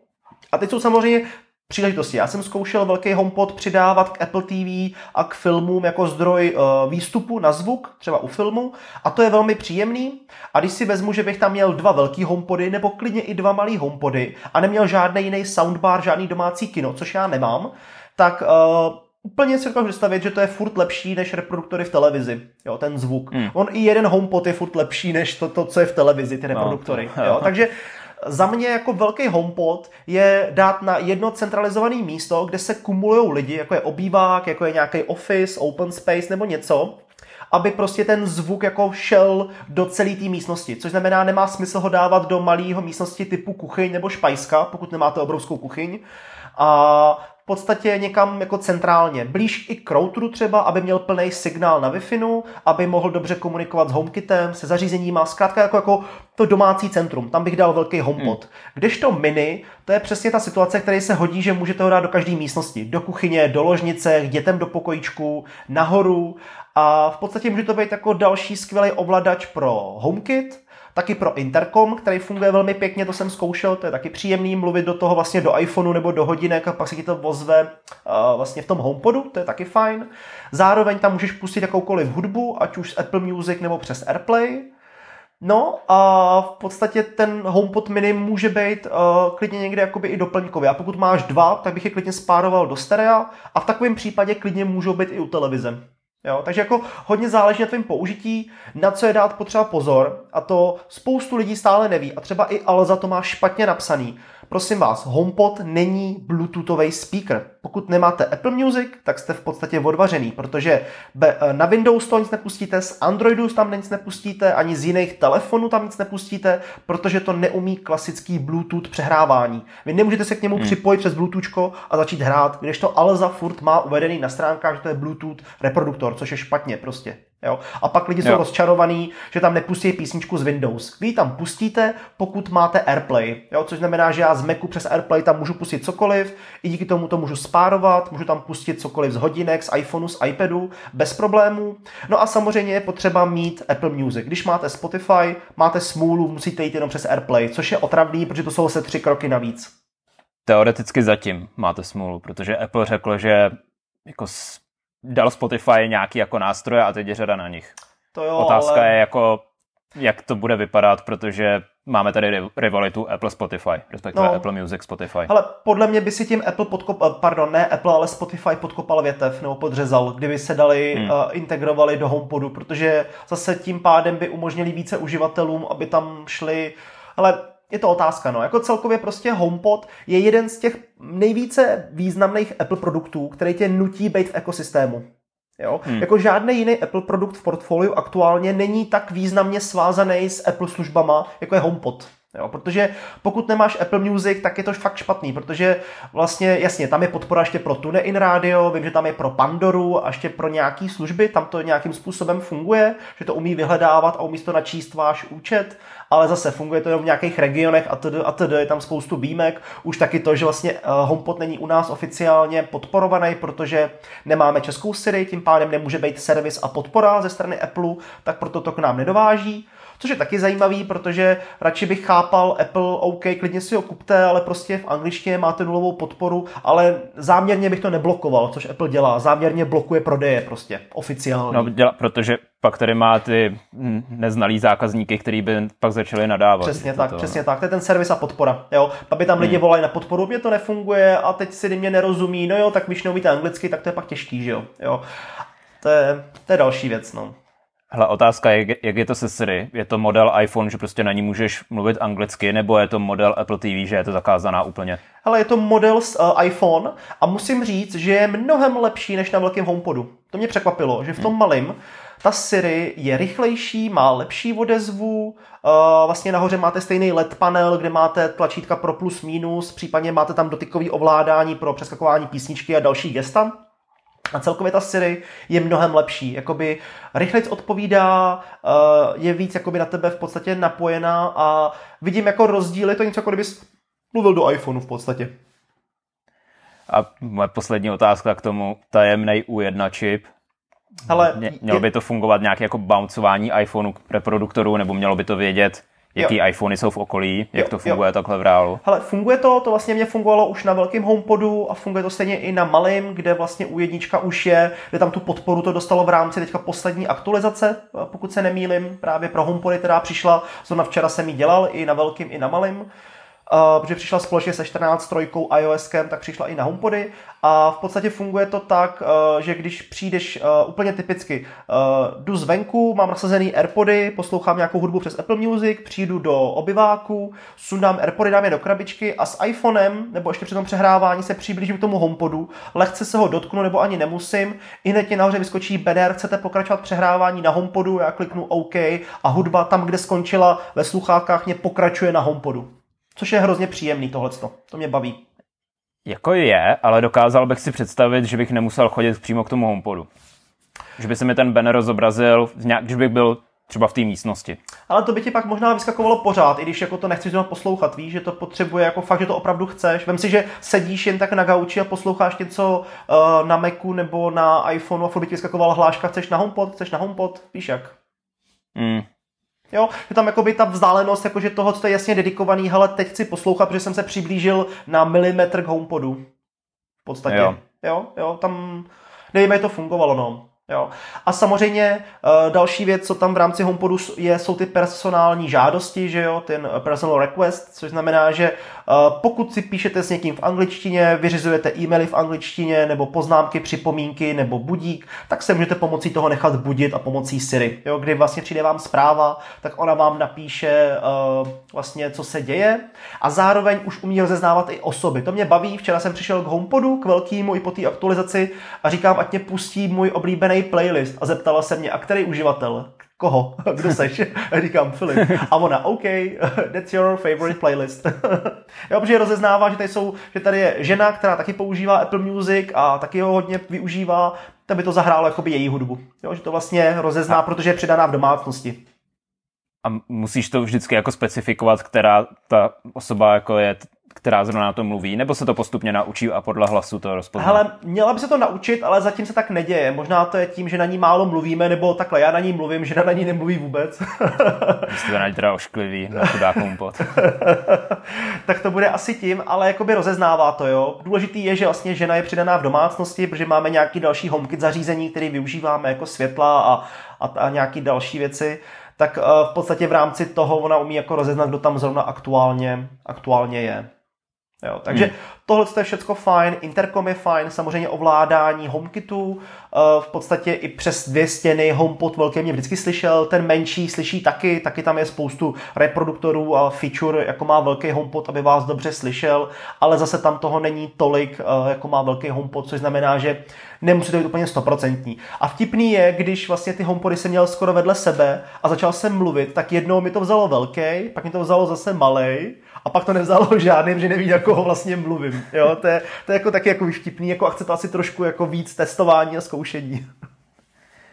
A teď jsou samozřejmě příležitosti. Já jsem zkoušel velký HomePod přidávat k Apple TV a k filmům jako zdroj uh, výstupu na zvuk, třeba u filmu, a to je velmi příjemný. A když si vezmu, že bych tam měl dva velký HomePody nebo klidně i dva malý HomePody a neměl žádný jiný soundbar, žádný domácí kino, což já nemám, tak uh, úplně si dokážu představit, že to je furt lepší než reproduktory v televizi, jo, ten zvuk. Hmm. On i jeden HomePod je furt lepší než to, to co je v televizi, ty no, reproduktory. No, jo. Takže za mě jako velký homepod je dát na jedno centralizované místo, kde se kumulují lidi, jako je obývák, jako je nějaký office, open space nebo něco, aby prostě ten zvuk jako šel do celé té místnosti. Což znamená, nemá smysl ho dávat do malého místnosti typu kuchyň nebo špajska, pokud nemáte obrovskou kuchyň. A podstatě někam jako centrálně, blíž i k routeru třeba, aby měl plný signál na wi aby mohl dobře komunikovat s HomeKitem, se zařízeníma, zkrátka jako, jako to domácí centrum, tam bych dal velký HomePod. Hmm. Kdežto mini, to je přesně ta situace, která se hodí, že můžete ho dát do každé místnosti, do kuchyně, do ložnice, k dětem do pokojíčku, nahoru. A v podstatě může to být jako další skvělý ovladač pro HomeKit, taky pro interkom, který funguje velmi pěkně, to jsem zkoušel, to je taky příjemný mluvit do toho vlastně do iPhoneu nebo do hodinek a pak se ti to vozve uh, vlastně v tom HomePodu, to je taky fajn. Zároveň tam můžeš pustit jakoukoliv hudbu, ať už z Apple Music nebo přes AirPlay. No a v podstatě ten HomePod mini může být uh, klidně někde jakoby i doplňkový. A pokud máš dva, tak bych je klidně spároval do stereo a v takovém případě klidně můžou být i u televize. Jo, takže jako hodně záleží na tvém použití, na co je dát potřeba pozor a to spoustu lidí stále neví a třeba i Alza to má špatně napsaný. Prosím vás, HomePod není Bluetoothový speaker. Pokud nemáte Apple Music, tak jste v podstatě odvařený, protože eh, na Windows to nic nepustíte, z Androidu tam nic nepustíte, ani z jiných telefonů tam nic nepustíte, protože to neumí klasický Bluetooth přehrávání. Vy nemůžete se k němu hmm. připojit přes Bluetooth a začít hrát, když to Alza furt má uvedený na stránkách, že to je Bluetooth reproduktor, což je špatně prostě. Jo? A pak lidi jo. jsou rozčarovaní, že tam nepustí písničku z Windows. Vy ji tam pustíte, pokud máte AirPlay, jo? což znamená, že já z Macu přes AirPlay tam můžu pustit cokoliv, i díky tomu to můžu spárovat, můžu tam pustit cokoliv z hodinek, z iPhoneu, z iPadu, bez problémů. No a samozřejmě je potřeba mít Apple Music. Když máte Spotify, máte smůlu, musíte jít jenom přes AirPlay, což je otravný, protože to jsou se tři kroky navíc. Teoreticky zatím máte smůlu, protože Apple řekl, že jako dal Spotify nějaký jako nástroje a teď je řada na nich. To jo, Otázka ale... je jako, jak to bude vypadat, protože máme tady rivalitu Apple Spotify, respektive no, Apple Music Spotify. Ale podle mě by si tím Apple podkopal, eh, pardon, ne Apple, ale Spotify podkopal větev nebo podřezal, kdyby se dali, hmm. uh, integrovali do HomePodu, protože zase tím pádem by umožnili více uživatelům, aby tam šli, ale je to otázka, no. Jako celkově prostě HomePod je jeden z těch nejvíce významných Apple produktů, který tě nutí být v ekosystému. Jo? Hmm. Jako žádný jiný Apple produkt v portfoliu aktuálně není tak významně svázaný s Apple službama, jako je HomePod. Jo, protože pokud nemáš Apple Music, tak je to fakt špatný, protože vlastně, jasně, tam je podpora ještě pro TuneIn Radio, vím, že tam je pro Pandoru a ještě pro nějaký služby, tam to nějakým způsobem funguje, že to umí vyhledávat a umí to načíst váš účet, ale zase funguje to jenom v nějakých regionech a tedy, a tedy je tam spoustu výjimek. Už taky to, že vlastně eh, HomePod není u nás oficiálně podporovaný, protože nemáme českou Siri, tím pádem nemůže být servis a podpora ze strany Apple, tak proto to k nám nedováží. Což je taky zajímavý, protože radši bych chápal Apple, OK, klidně si ho kupte, ale prostě v angličtině máte nulovou podporu, ale záměrně bych to neblokoval, což Apple dělá. Záměrně blokuje prodeje prostě, oficiálně. No, protože pak tady má ty neznalý zákazníky, který by pak začali nadávat. Přesně tak, to, přesně tak. To je ten servis a podpora. Jo? Pak by tam lidi hmm. volali na podporu, mě to nefunguje a teď si mě nerozumí, no jo, tak když neumíte anglicky, tak to je pak těžký, že jo. jo? To je, to je další věc, no. Hele, otázka je, jak je to se Siri? Je to model iPhone, že prostě na ní můžeš mluvit anglicky, nebo je to model Apple TV, že je to zakázaná úplně? Hele, je to model z uh, iPhone a musím říct, že je mnohem lepší než na velkém HomePodu. To mě překvapilo, že v tom hmm. malém ta Siri je rychlejší, má lepší odezvu, uh, vlastně nahoře máte stejný LED panel, kde máte tlačítka pro plus minus, případně máte tam dotykový ovládání pro přeskakování písničky a další gesta. A celkově ta Siri je mnohem lepší. Jakoby rychlejc odpovídá, eh, je víc jakoby na tebe v podstatě napojená a vidím jako rozdíly, to něco jako kdybys mluvil do iPhoneu v podstatě. A moje poslední otázka k tomu, tajemný U1 čip. Ale mělo by to fungovat nějaké jako bouncování iPhoneu reproduktorů, nebo mělo by to vědět, jaký jo. iPhony jsou v okolí, jak jo, to funguje jo. takhle v reálu? Hele, funguje to, to vlastně mě fungovalo už na velkém HomePodu a funguje to stejně i na malém, kde vlastně u jednička už je, kde tam tu podporu to dostalo v rámci teďka poslední aktualizace, pokud se nemýlim, právě pro HomePody, která přišla, zrovna včera jsem ji dělal i na velkým, i na malém. Uh, protože přišla společně se 14 trojkou iOSkem, tak přišla i na HomePody a v podstatě funguje to tak, uh, že když přijdeš uh, úplně typicky, jdu zvenku, mám nasazený AirPody, poslouchám nějakou hudbu přes Apple Music, přijdu do obyváku, sundám AirPody, dám je do krabičky a s iPhonem, nebo ještě při tom přehrávání se přiblížím k tomu HomePodu, lehce se ho dotknu nebo ani nemusím, i hned nahoře vyskočí banner, chcete pokračovat přehrávání na HomePodu, já kliknu OK a hudba tam, kde skončila ve sluchátkách, mě pokračuje na HomePodu. Což je hrozně příjemný tohleto. To mě baví. Jako je, ale dokázal bych si představit, že bych nemusel chodit přímo k tomu homepodu. Že by se mi ten banner zobrazil, když bych byl třeba v té místnosti. Ale to by ti pak možná vyskakovalo pořád, i když jako to nechceš znovu poslouchat, víš, že to potřebuje jako fakt, že to opravdu chceš. Vem si, že sedíš jen tak na gauči a posloucháš něco uh, na Macu nebo na iPhoneu a furt by ti vyskakovala hláška, chceš na HomePod, chceš na HomePod, víš jak. Mm. Jo, že tam by ta vzdálenost, jakože toho, co je jasně dedikovaný, hele, teď chci poslouchat, protože jsem se přiblížil na milimetr k HomePodu. V podstatě. Jo, jo, jo tam, nevím, jak to fungovalo, no. Jo. A samozřejmě uh, další věc, co tam v rámci HomePodu je, jsou ty personální žádosti, že jo, ten personal request, což znamená, že uh, pokud si píšete s někým v angličtině, vyřizujete e-maily v angličtině, nebo poznámky, připomínky, nebo budík, tak se můžete pomocí toho nechat budit a pomocí Siri, jo, kdy vlastně přijde vám zpráva, tak ona vám napíše uh, vlastně, co se děje a zároveň už umí rozeznávat i osoby. To mě baví, včera jsem přišel k HomePodu, k velkému i po té aktualizaci a říkám, ať mě pustí můj oblíbený playlist a zeptala se mě, a který uživatel? Koho? Kdo seš? A říkám Filip. A ona, OK, that's your favorite playlist. jo, protože rozeznává, že tady, jsou, že tady je žena, která taky používá Apple Music a taky ho hodně využívá, tak by to zahrálo jakoby její hudbu. Jo, že to vlastně rozezná, a... protože je přidaná v domácnosti. A musíš to vždycky jako specifikovat, která ta osoba jako je která zrovna na to mluví, nebo se to postupně naučí a podle hlasu to rozpozná? Hele, měla by se to naučit, ale zatím se tak neděje. Možná to je tím, že na ní málo mluvíme, nebo takhle, já na ní mluvím, že na ní nemluví vůbec. Jste na ní teda ošklivý, na chudá kompot. tak to bude asi tím, ale jakoby rozeznává to, jo. Důležitý je, že vlastně žena je přidaná v domácnosti, protože máme nějaký další HomeKit zařízení, který využíváme jako světla a, a, a nějaký další věci tak uh, v podstatě v rámci toho ona umí jako rozeznat, kdo tam zrovna aktuálně, aktuálně je. Jo, takže hmm. Tohle je všechno fajn, intercom je fajn, samozřejmě ovládání HomeKitu, eh, v podstatě i přes dvě stěny HomePod velké mě vždycky slyšel, ten menší slyší taky, taky tam je spoustu reproduktorů a feature, jako má velký HomePod, aby vás dobře slyšel, ale zase tam toho není tolik, eh, jako má velký HomePod, což znamená, že nemusí to být úplně stoprocentní. A vtipný je, když vlastně ty HomePody jsem měl skoro vedle sebe a začal jsem mluvit, tak jednou mi to vzalo velký, pak mi to vzalo zase malej a pak to nevzalo žádným, že neví, jak ho vlastně mluvím. Jo, to je, to je jako taky jako vtipný, jako a chce to asi trošku jako víc testování a zkoušení.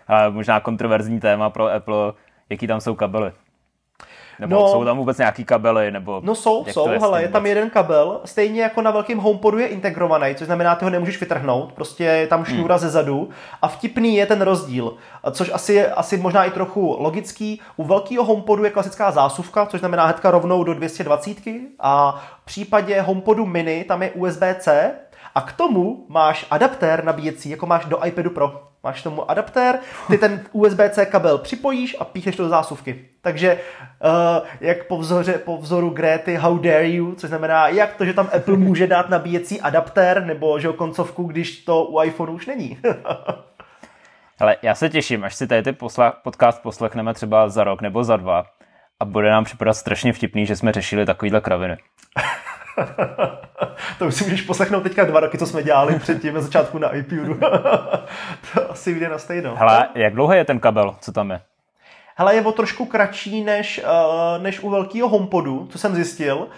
A možná kontroverzní téma pro Apple, jaký tam jsou kabely. Nebo no, jsou tam vůbec nějaký kabely? Nebo no jsou, jsou, hele, je tam jeden kabel, stejně jako na velkém HomePodu je integrovaný, což znamená, ty ho nemůžeš vytrhnout, prostě je tam šňůra hmm. ze zadu a vtipný je ten rozdíl, což asi je asi možná i trochu logický. U velkého HomePodu je klasická zásuvka, což znamená hnedka rovnou do 220 a v případě HomePodu mini tam je USB-C a k tomu máš adaptér nabíjecí, jako máš do iPadu Pro. Máš tomu adaptér, ty ten USB-C kabel připojíš a píchneš to do zásuvky. Takže uh, jak po, vzoře, po vzoru Gréty How dare you, což znamená, jak to, že tam Apple může dát nabíjecí adaptér nebo že koncovku, když to u iPhone už není. Ale já se těším, až si tady ty posla- podcast poslechneme třeba za rok nebo za dva a bude nám připadat strašně vtipný, že jsme řešili takovýhle kraviny. to už si můžeš poslechnout teďka dva roky, co jsme dělali předtím na začátku na iPudu. to asi vyjde na stejno. Hele, jak dlouhý je ten kabel, co tam je? Hele, je o trošku kratší než, uh, než u velkého HomePodu, co jsem zjistil.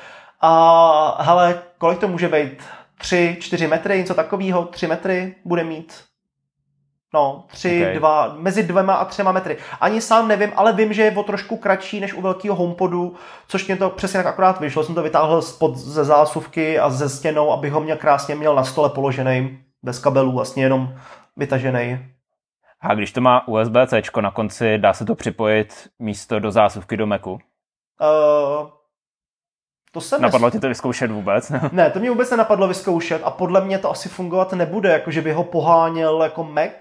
A hele, kolik to může být? 3, 4 metry, něco takového, 3 metry bude mít. No, tři, okay. dva, mezi dvěma a třema metry. Ani sám nevím, ale vím, že je o trošku kratší než u velkého HomePodu, což mě to přesně tak akorát vyšlo. Jsem to vytáhl spod ze zásuvky a ze stěnou, abych ho měl krásně měl na stole položený, bez kabelů, vlastně jenom vytažený. A když to má USB-C na konci, dá se to připojit místo do zásuvky do Macu? Uh, to se Napadlo nes... ti to vyzkoušet vůbec? ne, to mě vůbec nenapadlo vyzkoušet a podle mě to asi fungovat nebude, jako že by ho poháněl jako Mac,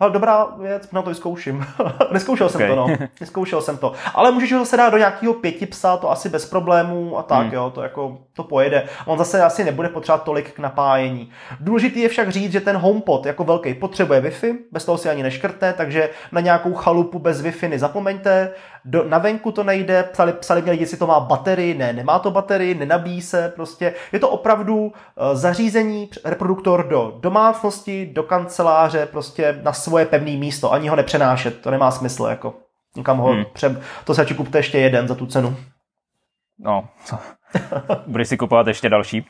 ale dobrá věc, na to vyzkouším. Neskoušel okay. jsem to, no. Neskoušel jsem to. Ale můžeš ho zase dát do nějakého pěti psa, to asi bez problémů a tak, hmm. jo, to jako, to pojede. On zase asi nebude potřebovat tolik k napájení. Důležitý je však říct, že ten HomePod jako velký potřebuje Wi-Fi, bez toho si ani neškrte, takže na nějakou chalupu bez Wi-Fi nezapomeňte. Do, na venku to nejde, psali, psali mě lidi, jestli to má baterii, ne, nemá to baterii, nenabíjí se, prostě. Je to opravdu uh, zařízení, reproduktor do domácnosti, do kanceláře, prostě na svoje pevné místo, ani ho nepřenášet, to nemá smysl, jako. Někam ho hmm. přeb... To se kupte ještě jeden za tu cenu. No, Budeš si kupovat ještě další?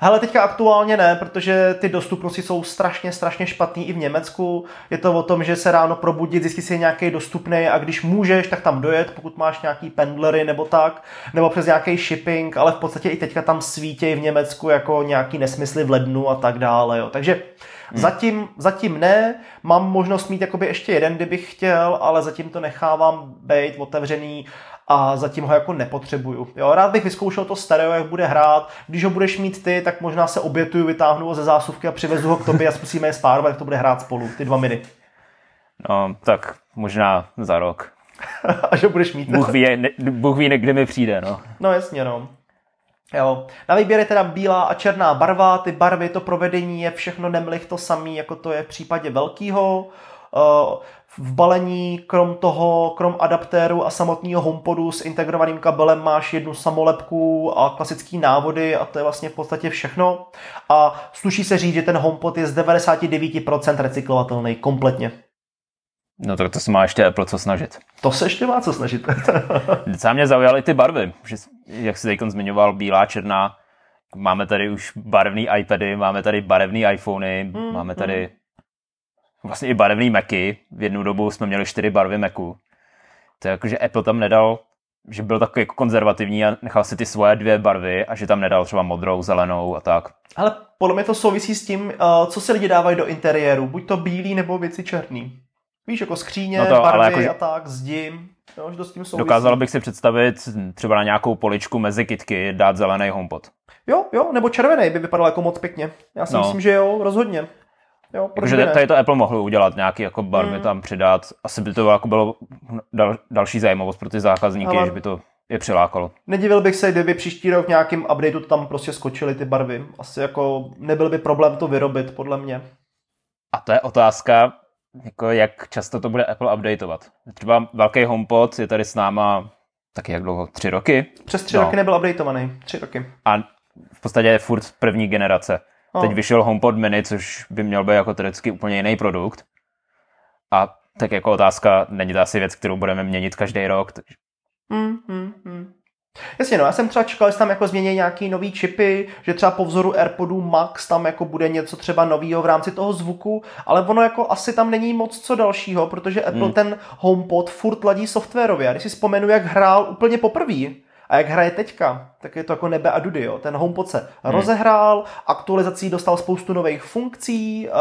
Hele, teďka aktuálně ne, protože ty dostupnosti jsou strašně, strašně špatný i v Německu. Je to o tom, že se ráno probudit, zjistit si nějaký dostupný a když můžeš, tak tam dojet, pokud máš nějaký pendlery nebo tak, nebo přes nějaký shipping, ale v podstatě i teďka tam svítějí v Německu jako nějaký nesmysly v lednu a tak dále. Jo. Takže Hmm. Zatím, zatím ne, mám možnost mít jakoby ještě jeden, kdybych chtěl, ale zatím to nechávám být otevřený a zatím ho jako nepotřebuju. Jo, rád bych vyzkoušel to stereo, jak bude hrát. Když ho budeš mít ty, tak možná se obětuju, vytáhnu ho ze zásuvky a přivezu ho k tobě a zkusíme je spárovat, jak to bude hrát spolu, ty dva miny. No, tak možná za rok. a že budeš mít. Bůh ví, ne, Bůh ví, kdy mi přijde, no. No jasně, no. Jo. Na výběr je teda bílá a černá barva, ty barvy, to provedení je všechno nemlich to samý, jako to je v případě velkýho. Uh, v balení, krom toho, krom adaptéru a samotného homepodu s integrovaným kabelem máš jednu samolepku a klasický návody a to je vlastně v podstatě všechno. A sluší se říct, že ten homepod je z 99% recyklovatelný kompletně. No tak to se má ještě Apple co snažit. To se ještě má co snažit. Docela mě zaujaly ty barvy, že, jak jsi teď zmiňoval, bílá, černá, máme tady už barevný iPady, máme tady barevný iPhony, mm, máme tady mm vlastně i barevný Macy. V jednu dobu jsme měli čtyři barvy Macu. To je jako, že Apple tam nedal, že byl takový jako konzervativní a nechal si ty svoje dvě barvy a že tam nedal třeba modrou, zelenou a tak. Ale podle mě to souvisí s tím, uh, co si lidi dávají do interiéru. Buď to bílý nebo věci černý. Víš, jako skříně, no to, barvy ale jako, a tak, zdi. Jo, že to s tím souvisí. Dokázal bych si představit třeba na nějakou poličku mezi kitky dát zelený HomePod. Jo, jo, nebo červený by vypadal jako moc pěkně. Já si no. myslím, že jo, rozhodně. Jo, Takže tady to Apple mohl udělat, nějaký jako barvy mm. tam přidat. Asi by to jako bylo dal, další zajímavost pro ty zákazníky, Ale... že by to je přilákalo. Nedivil bych se, kdyby příští rok v nějakým updateu tam prostě skočily ty barvy. Asi jako nebyl by problém to vyrobit, podle mě. A to je otázka, jako jak často to bude Apple updateovat. Třeba velký HomePod je tady s náma taky jak dlouho? Tři roky? Přes tři no. roky nebyl updateovaný. Tři roky. A v podstatě je furt první generace. No. Teď vyšel HomePod mini, což by měl být jako teoreticky úplně jiný produkt. A tak jako otázka, není to asi věc, kterou budeme měnit každý rok. Takže... Mm, mm, mm. Jasně, no, já jsem třeba čekal, že tam jako změní nějaký nový čipy, že třeba po vzoru AirPodu Max tam jako bude něco třeba novýho v rámci toho zvuku, ale ono jako asi tam není moc co dalšího, protože Apple hmm. ten HomePod furt ladí softwarově. A když si vzpomenu, jak hrál úplně poprvé, a jak hraje teďka, tak je to jako nebe a dudy. Jo. Ten HomePod se hmm. rozehrál, aktualizací dostal spoustu nových funkcí uh,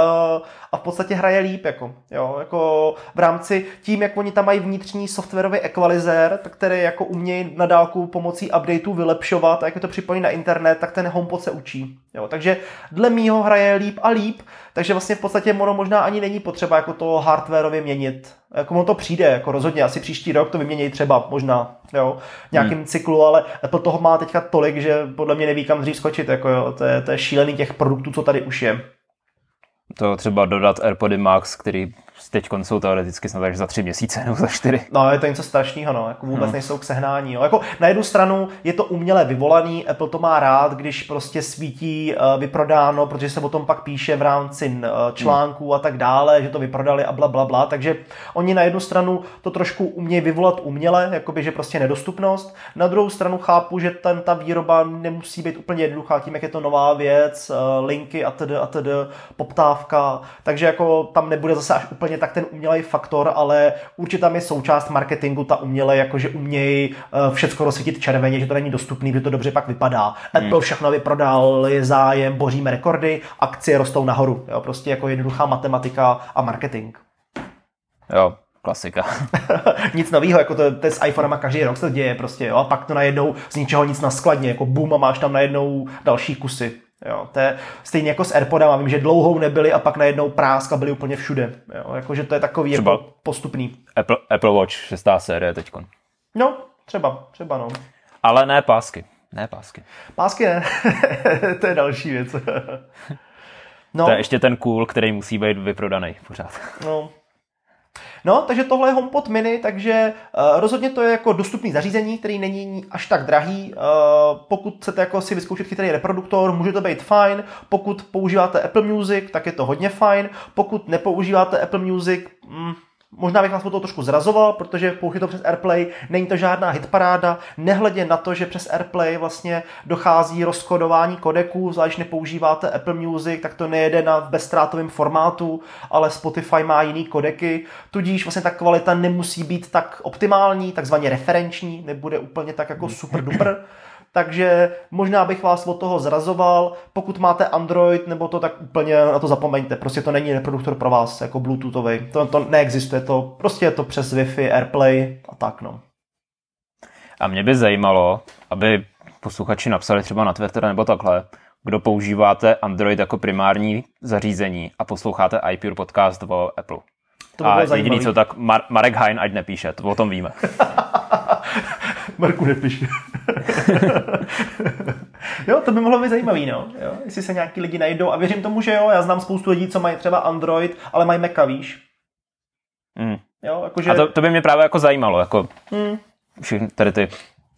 a v podstatě hraje líp. Jako, jo. jako v rámci tím, jak oni tam mají vnitřní softwarový equalizer, tak který jako umějí na dálku pomocí updateů vylepšovat a jak je to připojí na internet, tak ten HomePod se učí. Jo. Takže dle mýho hraje líp a líp, takže vlastně v podstatě ono možná ani není potřeba jako to hardwareově měnit. Jako ono to přijde, jako rozhodně, asi příští rok to vymění třeba možná, jo, v nějakém hmm. cyklu, ale Apple toho má teďka tolik, že podle mě neví kam dřív skočit, jako jo, to je, to je šílený těch produktů, co tady už je. To třeba dodat AirPody Max, který teď jsou teoreticky snad až za tři měsíce nebo za čtyři. No, je to něco strašného, no. Jako vůbec hmm. nejsou k sehnání. Jo. Jako na jednu stranu je to uměle vyvolaný, Apple to má rád, když prostě svítí uh, vyprodáno, protože se o tom pak píše v rámci uh, článků a tak dále, že to vyprodali a bla, bla, bla. Takže oni na jednu stranu to trošku umějí vyvolat uměle, jakoby, že prostě nedostupnost. Na druhou stranu chápu, že ten, ta výroba nemusí být úplně jednoduchá, tím, jak je to nová věc, uh, linky a tedy, a tedy, poptávka. Takže jako tam nebude zase až úplně tak ten umělej faktor, ale určitě tam je součást marketingu ta uměle, jakože umějí uh, všecko rozsvítit červeně, že to není dostupný, že to dobře pak vypadá. Hmm. Apple všechno vyprodal, je zájem, boříme rekordy, akcie rostou nahoru. Jo, prostě jako jednoduchá matematika a marketing. Jo, klasika. nic nového, jako to, to je s iPhonema každý rok se děje prostě, jo, a pak to najednou z ničeho nic naskladně, jako boom a máš tam najednou další kusy. Jo, to je stejně jako s AirPodama, vím, že dlouhou nebyli a pak najednou práska byli úplně všude. Jo, jakože to je takový třeba jako postupný. Apple, Apple Watch 6. série teď. No, třeba, třeba no. Ale ne pásky. Ne pásky. Pásky ne. to je další věc. no. To je ještě ten cool, který musí být vyprodaný pořád. No, No, takže tohle je HomePod mini, takže uh, rozhodně to je jako dostupný zařízení, který není až tak drahý. Uh, pokud chcete jako si vyzkoušet chytrý reproduktor, může to být fajn. Pokud používáte Apple Music, tak je to hodně fajn. Pokud nepoužíváte Apple Music, mm, Možná bych vás o to trošku zrazoval, protože je to přes AirPlay, není to žádná hitparáda, nehledě na to, že přes AirPlay vlastně dochází rozkodování kodeků, zvlášť nepoužíváte Apple Music, tak to nejede na bezstrátovém formátu, ale Spotify má jiný kodeky, tudíž vlastně ta kvalita nemusí být tak optimální, takzvaně referenční, nebude úplně tak jako super duper takže možná bych vás od toho zrazoval. Pokud máte Android nebo to, tak úplně na to zapomeňte. Prostě to není reproduktor pro vás, jako Bluetoothový. To, to neexistuje, to prostě je to přes Wi-Fi, AirPlay a tak no. A mě by zajímalo, aby posluchači napsali třeba na Twitter nebo takhle, kdo používáte Android jako primární zařízení a posloucháte iPure podcast o Apple. To by a jediný co tak, Mar- Marek Hein ať nepíše, to o tom víme. Marku nepíše. jo, to by mohlo být zajímavý, no. Jo, jestli se nějaký lidi najdou. A věřím tomu, že jo, já znám spoustu lidí, co mají třeba Android, ale mají Maca, víš. Mm. Jo, jakože... A to, to, by mě právě jako zajímalo, jako mm. všechny tady ty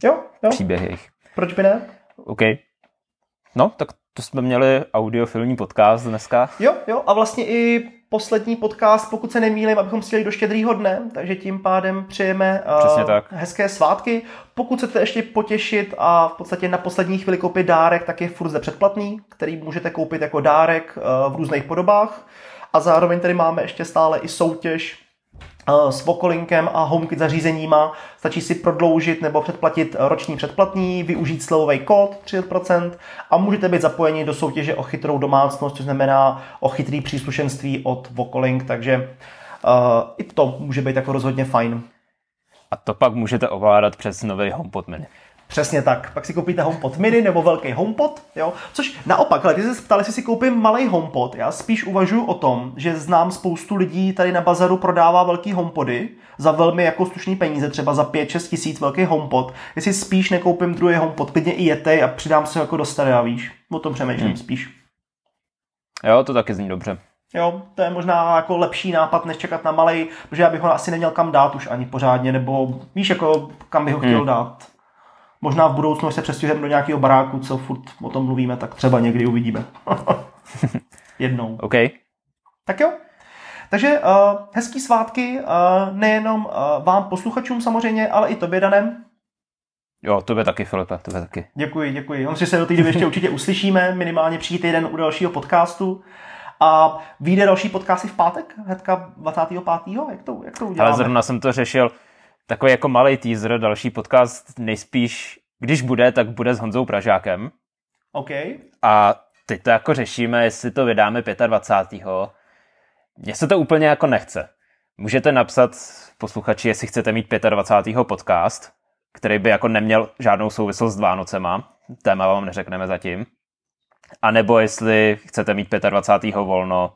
jo, jo. příběhy jejich. Proč by ne? OK. No, tak to jsme měli audiofilní podcast dneska. Jo, jo, a vlastně i poslední podcast, pokud se nemýlím, abychom si do štědrýho dne, takže tím pádem přejeme uh, tak. hezké svátky. Pokud chcete ještě potěšit a v podstatě na poslední chvíli koupit dárek, tak je furt zde předplatný, který můžete koupit jako dárek uh, v různých podobách. A zároveň tady máme ještě stále i soutěž s Vokolinkem a HomeKit zařízeníma. Stačí si prodloužit nebo předplatit roční předplatný, využít slevový kód 30% a můžete být zapojeni do soutěže o chytrou domácnost, což znamená o chytrý příslušenství od Vokolink, takže uh, i to může být jako rozhodně fajn. A to pak můžete ovládat přes nový HomePod mini. Přesně tak. Pak si koupíte HomePod mini nebo velký HomePod, jo? Což naopak, ale ty se ptali, jestli si koupím malý HomePod. Já spíš uvažuji o tom, že znám spoustu lidí tady na bazaru prodává velký HomePody za velmi jako slušný peníze, třeba za 5-6 tisíc velký HomePod. Jestli spíš nekoupím druhý HomePod, klidně i jetej a přidám se jako do stereo, víš? O tom přemýšlím hmm. spíš. Jo, to taky zní dobře. Jo, to je možná jako lepší nápad, než čekat na malej, protože já bych ho asi neměl kam dát už ani pořádně, nebo víš, jako kam bych ho chtěl hmm. dát. Možná v budoucnu, se přestěhujeme do nějakého baráku, co furt o tom mluvíme, tak třeba někdy uvidíme. Jednou. OK. Tak jo. Takže uh, hezký svátky uh, nejenom uh, vám posluchačům samozřejmě, ale i tobě, Danem. Jo, tobě taky, Filipe, tobě taky. Děkuji, děkuji. On si se do té doby ještě určitě uslyšíme, minimálně přijít týden u dalšího podcastu. A vyjde další podcasty v pátek, hnedka 25. Jak to, jak to uděláme? Ale zrovna jsem to řešil, takový jako malý teaser, další podcast nejspíš, když bude, tak bude s Honzou Pražákem. OK. A teď to jako řešíme, jestli to vydáme 25. Mně se to úplně jako nechce. Můžete napsat posluchači, jestli chcete mít 25. podcast, který by jako neměl žádnou souvislost s Vánocema. Téma vám neřekneme zatím. A nebo jestli chcete mít 25. volno,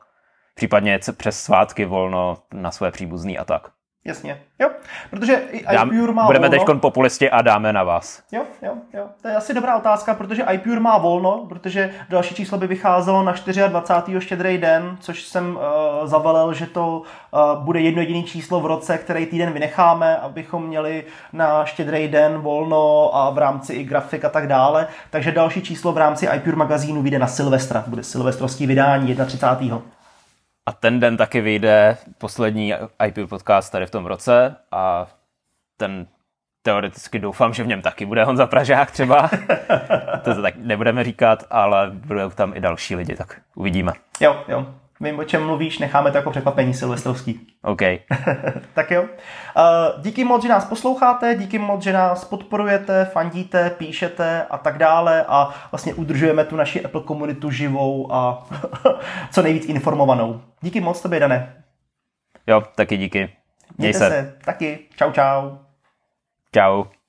případně přes svátky volno na své příbuzný a tak. Jasně, jo, protože i iPure má Budeme teď populisti a dáme na vás. Jo, jo, jo, to je asi dobrá otázka, protože iPure má volno, protože další číslo by vycházelo na 24. štědrý den, což jsem uh, zavelel, že to uh, bude jedno jediné číslo v roce, který týden vynecháme, abychom měli na štědrý den volno a v rámci i grafik a tak dále. Takže další číslo v rámci iPure magazínu vyjde na Silvestra, bude silvestrovský vydání 31. A ten den taky vyjde poslední IP podcast tady v tom roce a ten teoreticky doufám, že v něm taky bude Honza Pražák třeba. to, tak nebudeme říkat, ale budou tam i další lidi, tak uvidíme. Jo, jo. Vím, o čem mluvíš, necháme to jako překvapení silvestrovský. OK. tak jo. Uh, díky moc, že nás posloucháte, díky moc, že nás podporujete, fandíte, píšete a tak dále a vlastně udržujeme tu naši Apple komunitu živou a co nejvíc informovanou. Díky moc tobě, Dané. Jo, taky díky. Měj se. se. Taky. Čau, čau. Čau.